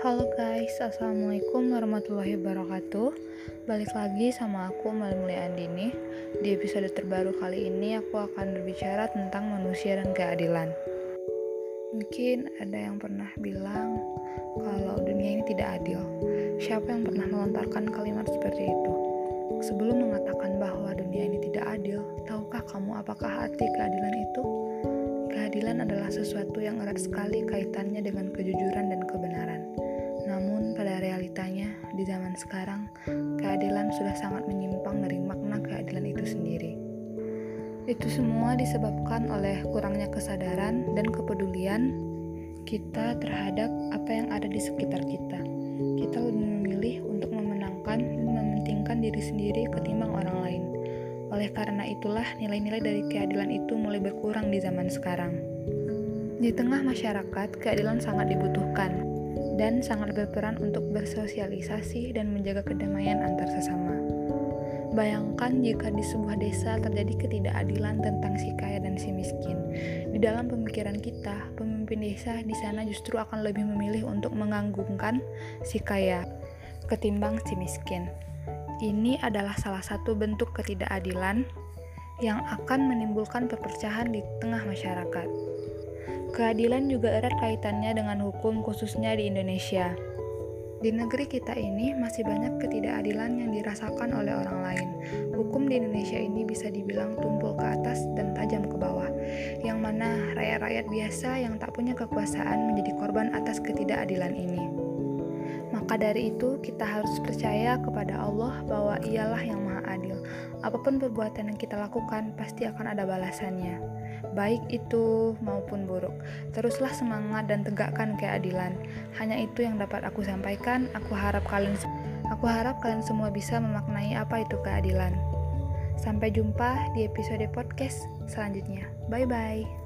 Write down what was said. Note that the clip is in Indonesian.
Halo guys, Assalamualaikum warahmatullahi wabarakatuh Balik lagi sama aku Malmuli Andini Di episode terbaru kali ini aku akan berbicara tentang manusia dan keadilan Mungkin ada yang pernah bilang kalau dunia ini tidak adil Siapa yang pernah melontarkan kalimat seperti itu? Sebelum mengatakan bahwa dunia ini tidak adil, tahukah kamu apakah arti keadilan itu? Keadilan adalah sesuatu yang erat sekali kaitannya dengan kejujuran dan kebenaran. Di zaman sekarang, keadilan sudah sangat menyimpang dari makna keadilan itu sendiri. Itu semua disebabkan oleh kurangnya kesadaran dan kepedulian kita terhadap apa yang ada di sekitar kita. Kita lebih memilih untuk memenangkan dan mementingkan diri sendiri ketimbang orang lain. Oleh karena itulah, nilai-nilai dari keadilan itu mulai berkurang di zaman sekarang. Di tengah masyarakat, keadilan sangat dibutuhkan dan sangat berperan untuk bersosialisasi dan menjaga kedamaian antar sesama. Bayangkan jika di sebuah desa terjadi ketidakadilan tentang si kaya dan si miskin. Di dalam pemikiran kita, pemimpin desa di sana justru akan lebih memilih untuk menganggungkan si kaya ketimbang si miskin. Ini adalah salah satu bentuk ketidakadilan yang akan menimbulkan perpecahan di tengah masyarakat. Keadilan juga erat kaitannya dengan hukum khususnya di Indonesia. Di negeri kita ini masih banyak ketidakadilan yang dirasakan oleh orang lain. Hukum di Indonesia ini bisa dibilang tumpul ke atas dan tajam ke bawah, yang mana rakyat-rakyat biasa yang tak punya kekuasaan menjadi korban atas ketidakadilan ini. Maka dari itu, kita harus percaya kepada Allah bahwa Ialah yang Maha Adil. Apa pun perbuatan yang kita lakukan, pasti akan ada balasannya baik itu maupun buruk. Teruslah semangat dan tegakkan keadilan. Hanya itu yang dapat aku sampaikan. Aku harap kalian aku harap kalian semua bisa memaknai apa itu keadilan. Sampai jumpa di episode podcast selanjutnya. Bye bye.